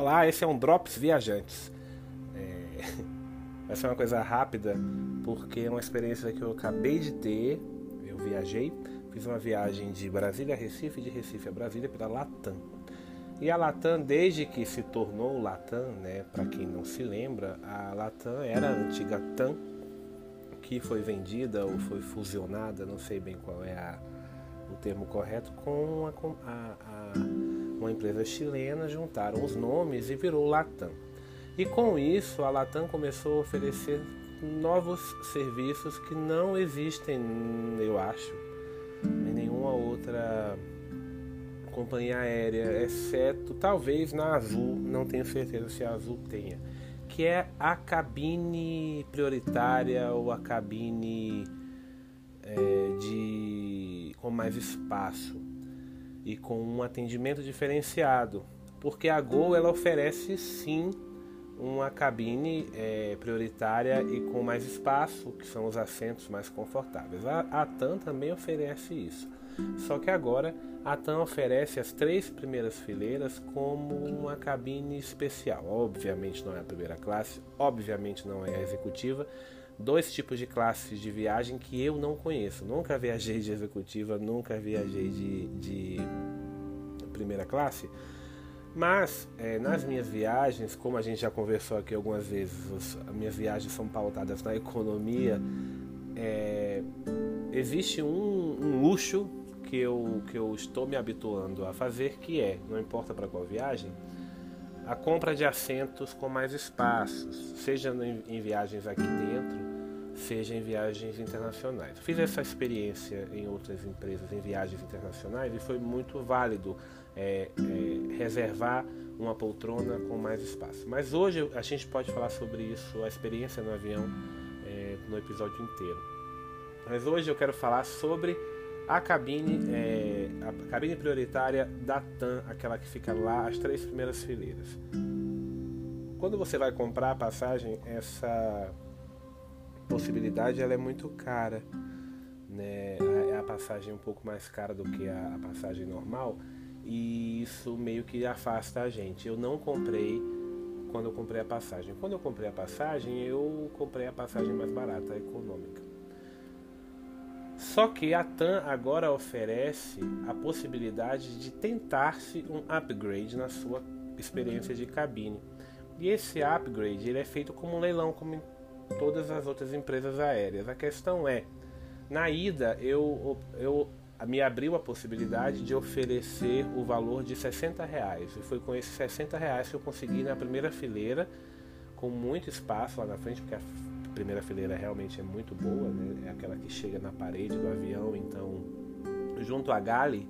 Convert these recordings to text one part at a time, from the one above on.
Olá, esse é um Drops Viajantes. É... Vai ser uma coisa rápida, porque é uma experiência que eu acabei de ter. Eu viajei, fiz uma viagem de Brasília a Recife, de Recife a Brasília pela Latam. E a Latam, desde que se tornou Latam, né, para quem não se lembra, a Latam era a antiga TAM, que foi vendida ou foi fusionada, não sei bem qual é a, o termo correto, com a, a, a uma empresa chilena, juntaram os nomes e virou Latam. E com isso, a Latam começou a oferecer novos serviços que não existem, eu acho, em nenhuma outra companhia aérea, exceto talvez na Azul, não tenho certeza se a Azul tenha, que é a cabine prioritária ou a cabine é, de com mais espaço e com um atendimento diferenciado, porque a Gol ela oferece sim uma cabine é, prioritária e com mais espaço, que são os assentos mais confortáveis. A, a TAM também oferece isso, só que agora a TAM oferece as três primeiras fileiras como uma cabine especial. Obviamente não é a primeira classe, obviamente não é a executiva, dois tipos de classes de viagem que eu não conheço. Nunca viajei de executiva, nunca viajei de, de primeira classe. Mas é, nas minhas viagens, como a gente já conversou aqui algumas vezes, os, as minhas viagens são pautadas na economia. É, existe um, um luxo que eu, que eu estou me habituando a fazer, que é, não importa para qual viagem, a compra de assentos com mais espaços, seja em, em viagens aqui dentro seja em viagens internacionais. Fiz essa experiência em outras empresas, em viagens internacionais, e foi muito válido é, é, reservar uma poltrona com mais espaço. Mas hoje a gente pode falar sobre isso, a experiência no avião, é, no episódio inteiro. Mas hoje eu quero falar sobre a cabine, é, a cabine prioritária da TAM, aquela que fica lá, as três primeiras fileiras. Quando você vai comprar a passagem, essa possibilidade ela é muito cara, né? É a passagem um pouco mais cara do que a, passagem normal e isso meio que afasta a gente. Eu não comprei quando eu comprei a passagem. Quando eu comprei a passagem, eu comprei a passagem mais barata, econômica. Só que a TAM agora oferece a possibilidade de tentar-se um upgrade na sua experiência de cabine. E esse upgrade ele é feito como um leilão, como todas as outras empresas aéreas. A questão é, na ida eu, eu me abriu a possibilidade de oferecer o valor de 60 reais. E foi com esses 60 reais que eu consegui na primeira fileira, com muito espaço lá na frente, porque a primeira fileira realmente é muito boa, né? é aquela que chega na parede do avião, então junto à gale,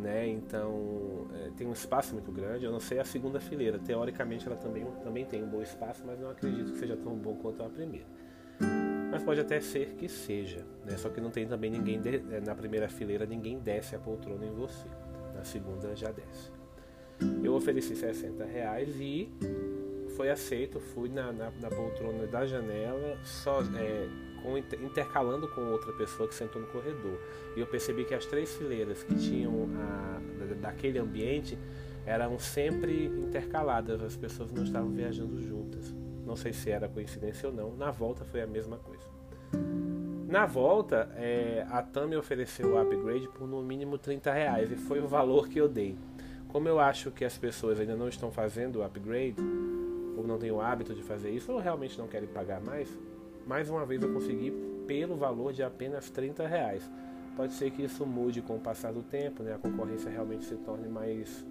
né? Então é, tem um espaço muito grande. Eu não sei a segunda fileira. Teoricamente ela também, também tem um bom espaço, mas não acredito que seja tão bom quanto a primeira. Mas pode até ser que seja, né? Só que não tem também ninguém de, é, na primeira fileira ninguém desce a poltrona em você. Na segunda já desce. Eu ofereci 60 reais e foi aceito. Fui na, na, na poltrona da janela, só é, com, intercalando com outra pessoa que sentou no corredor. E eu percebi que as três fileiras que tinham a, daquele ambiente eram sempre intercaladas, as pessoas não estavam viajando juntas. Não sei se era coincidência ou não. Na volta foi a mesma coisa. Na volta, é, a TAM ofereceu o upgrade por no mínimo 30 reais e foi o valor que eu dei. Como eu acho que as pessoas ainda não estão fazendo o upgrade, ou não têm o hábito de fazer isso, ou realmente não querem pagar mais, mais uma vez eu consegui pelo valor de apenas 30 reais. Pode ser que isso mude com o passar do tempo, né? a concorrência realmente se torne mais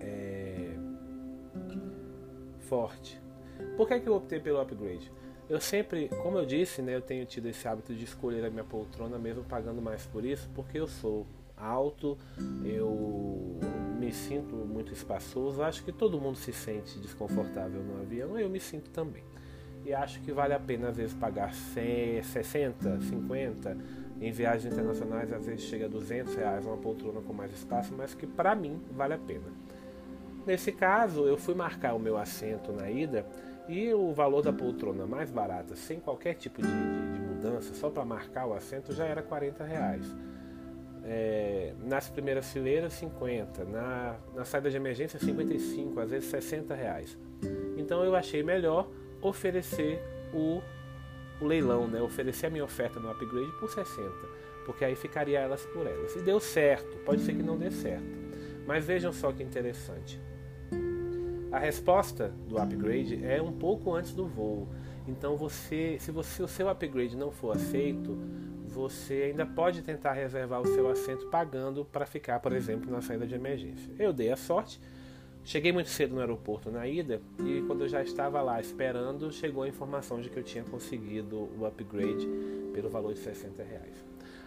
é, forte. Por que, que eu optei pelo upgrade? Eu sempre, como eu disse, né, eu tenho tido esse hábito de escolher a minha poltrona mesmo pagando mais por isso, porque eu sou alto, eu me sinto muito espaçoso, acho que todo mundo se sente desconfortável no avião, eu me sinto também e acho que vale a pena às vezes pagar 100, 60, 50 em viagens internacionais às vezes chega a 200 reais uma poltrona com mais espaço, mas que para mim vale a pena. Nesse caso, eu fui marcar o meu assento na ida e o valor da poltrona mais barata, sem qualquer tipo de, de, de mudança, só para marcar o assento, já era 40 reais. é, nas primeiras fileiras 50, na, na saída de emergência 55, às vezes 60 reais. Então eu achei melhor oferecer o, o leilão, né? oferecer a minha oferta no upgrade por 60, porque aí ficaria elas por elas. E deu certo, pode ser que não dê certo. Mas vejam só que interessante. A resposta do upgrade é um pouco antes do voo. Então você, se você, o seu upgrade não for aceito, você ainda pode tentar reservar o seu assento pagando para ficar, por exemplo, na saída de emergência. Eu dei a sorte, cheguei muito cedo no aeroporto na ida e quando eu já estava lá esperando, chegou a informação de que eu tinha conseguido o upgrade pelo valor de 60 reais.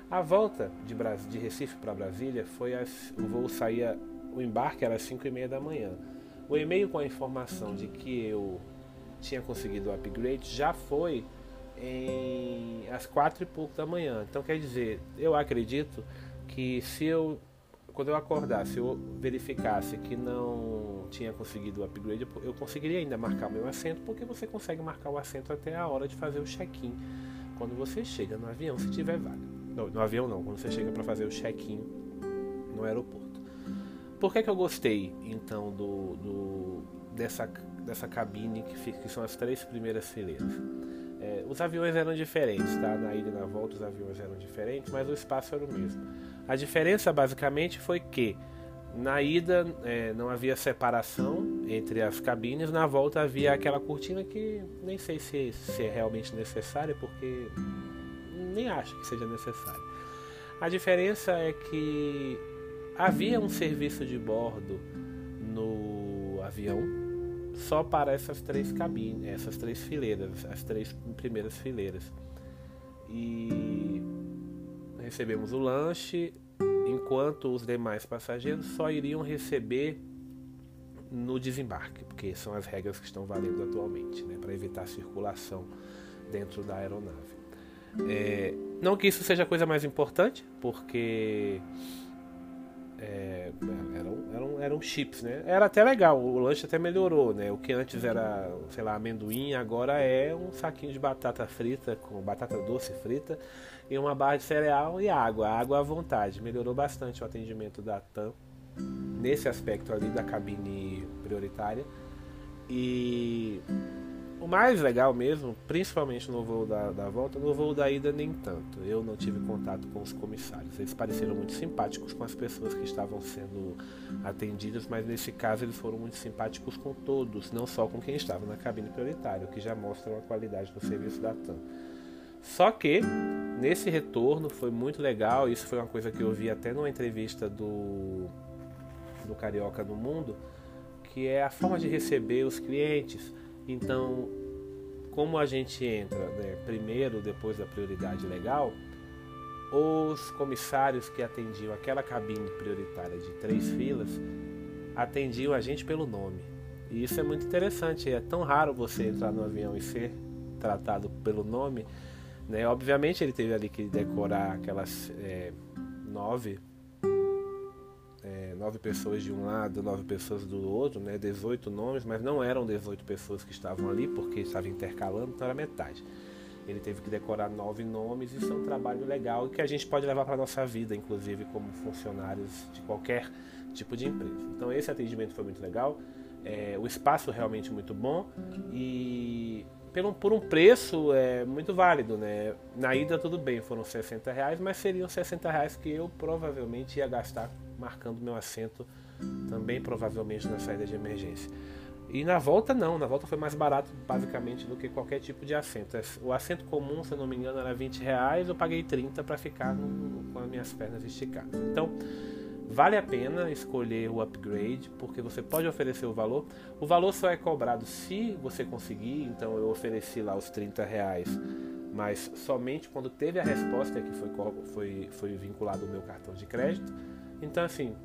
A volta de, de Recife para Brasília foi o voo saía, o embarque era às 5 e meia da manhã. O e-mail com a informação de que eu tinha conseguido o upgrade já foi em às quatro e pouco da manhã. Então quer dizer, eu acredito que se eu quando eu acordasse, eu verificasse que não tinha conseguido o upgrade, eu conseguiria ainda marcar o meu assento, porque você consegue marcar o assento até a hora de fazer o check-in. Quando você chega no avião, se tiver vaga. No, no avião não, quando você chega para fazer o check-in no aeroporto. Por que, que eu gostei então do, do dessa, dessa cabine que, que são as três primeiras fileiras? É, os aviões eram diferentes, tá? Na ida e na volta os aviões eram diferentes, mas o espaço era o mesmo. A diferença basicamente foi que na ida é, não havia separação entre as cabines, na volta havia aquela cortina que nem sei se, se é realmente necessária, porque nem acho que seja necessário. A diferença é que havia um serviço de bordo no avião só para essas três cabines, essas três fileiras, as três primeiras fileiras. E recebemos o lanche, enquanto os demais passageiros só iriam receber no desembarque, porque são as regras que estão valendo atualmente, né, para evitar circulação dentro da aeronave. É, não que isso seja a coisa mais importante, porque é, eram, eram, chips, né? Era até legal, o lanche até melhorou, né? O que antes era, sei lá, amendoim, agora é um saquinho de batata frita, com batata doce frita, e uma barra de cereal e água, água à vontade. Melhorou bastante o atendimento da TAM nesse aspecto ali da cabine prioritária. E o mais legal mesmo, principalmente no voo da, da, volta, no voo da ida nem tanto. Eu não tive contato com os comissários. Eles pareceram muito simpáticos com as pessoas que estavam sendo atendidas, mas nesse caso eles foram muito simpáticos com todos, não só com quem estava na cabine prioritária, o que já mostra a qualidade do serviço da TAM. Só que nesse retorno foi muito legal, isso foi uma coisa que eu vi até numa entrevista do, do Carioca do Mundo, que é a forma de receber os clientes então, como a gente entra né, primeiro, depois da prioridade legal, os comissários que atendiam aquela cabine prioritária de três filas atendiam a gente pelo nome. E isso é muito interessante. É tão raro você entrar no avião e ser tratado pelo nome. Né? Obviamente ele teve ali que decorar aquelas é, nove nove pessoas de um lado, nove pessoas do outro, né? 18 nomes, mas não eram 18 pessoas que estavam ali, porque estava intercalando, então era metade. Ele teve que decorar nove nomes, isso é um trabalho legal que a gente pode levar para a nossa vida, inclusive como funcionários de qualquer tipo de empresa. Então esse atendimento foi muito legal, é, o espaço realmente muito bom e por um, por um preço é, muito válido, né? Na ida tudo bem, foram 60 reais, mas seriam 60 reais que eu provavelmente ia gastar marcando meu assento também provavelmente na saída de emergência. E na volta não, na volta foi mais barato basicamente do que qualquer tipo de assento. O assento comum, se eu não me engano, era 20 reais, eu paguei 30 para ficar no, com as minhas pernas esticadas. Então, vale a pena escolher o upgrade, porque você pode oferecer o valor. O valor só é cobrado se você conseguir, então eu ofereci lá os 30 reais, mas somente quando teve a resposta que foi, foi, foi vinculado o meu cartão de crédito. Então, assim,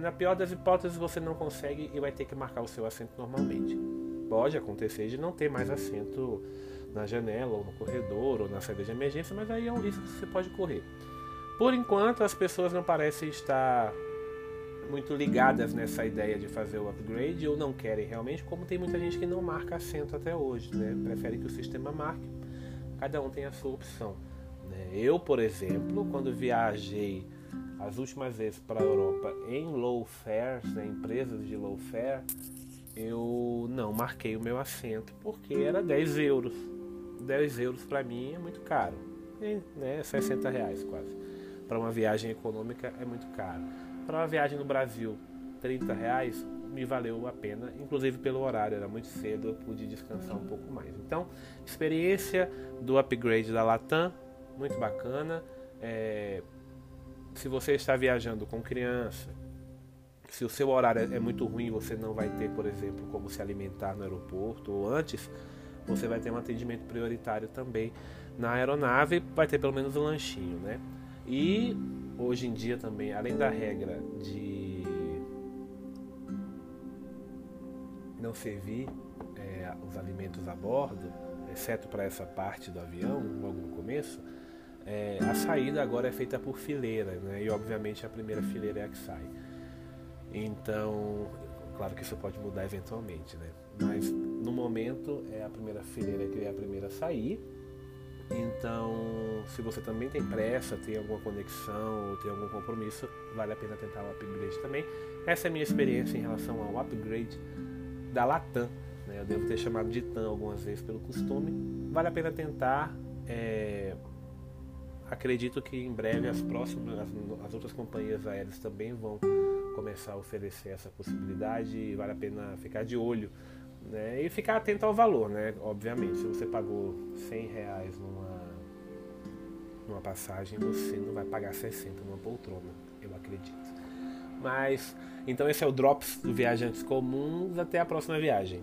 na pior das hipóteses, você não consegue e vai ter que marcar o seu assento normalmente. Pode acontecer de não ter mais assento na janela, ou no corredor, ou na saída de emergência, mas aí é um risco que você pode correr. Por enquanto, as pessoas não parecem estar muito ligadas nessa ideia de fazer o upgrade ou não querem realmente, como tem muita gente que não marca assento até hoje, né? Prefere que o sistema marque. Cada um tem a sua opção. Né? Eu, por exemplo, quando viajei as últimas vezes para a Europa em low fares, né, empresas de low fare, eu não marquei o meu assento porque era 10 euros. 10 euros para mim é muito caro, né, 60 reais quase. Para uma viagem econômica é muito caro. Para uma viagem no Brasil, 30 reais me valeu a pena, inclusive pelo horário, era muito cedo, eu pude descansar um pouco mais. Então, experiência do upgrade da Latam, muito bacana. É, se você está viajando com criança, se o seu horário é muito ruim, você não vai ter, por exemplo, como se alimentar no aeroporto ou antes, você vai ter um atendimento prioritário também na aeronave, vai ter pelo menos um lanchinho, né? E hoje em dia também, além da regra de não servir é, os alimentos a bordo, exceto para essa parte do avião, logo no começo, é, a saída agora é feita por fileira, né? E obviamente a primeira fileira é a que sai. Então, claro que isso pode mudar eventualmente, né? Mas no momento é a primeira fileira que é a primeira a sair. Então, se você também tem pressa, tem alguma conexão ou tem algum compromisso, vale a pena tentar o upgrade também. Essa é a minha experiência em relação ao upgrade da Latam. Né? Eu devo ter chamado de TAM algumas vezes pelo costume. Vale a pena tentar. É acredito que em breve as próximas, as, as, outras companhias aéreas também vão começar a oferecer essa possibilidade e vale a pena ficar de olho né? e ficar atento ao valor, né? Obviamente, se você pagou 100 reais numa, numa passagem, você não vai pagar 60 numa poltrona, eu acredito. Mas, então esse é o Drops do Viajantes Comuns. Até a próxima viagem.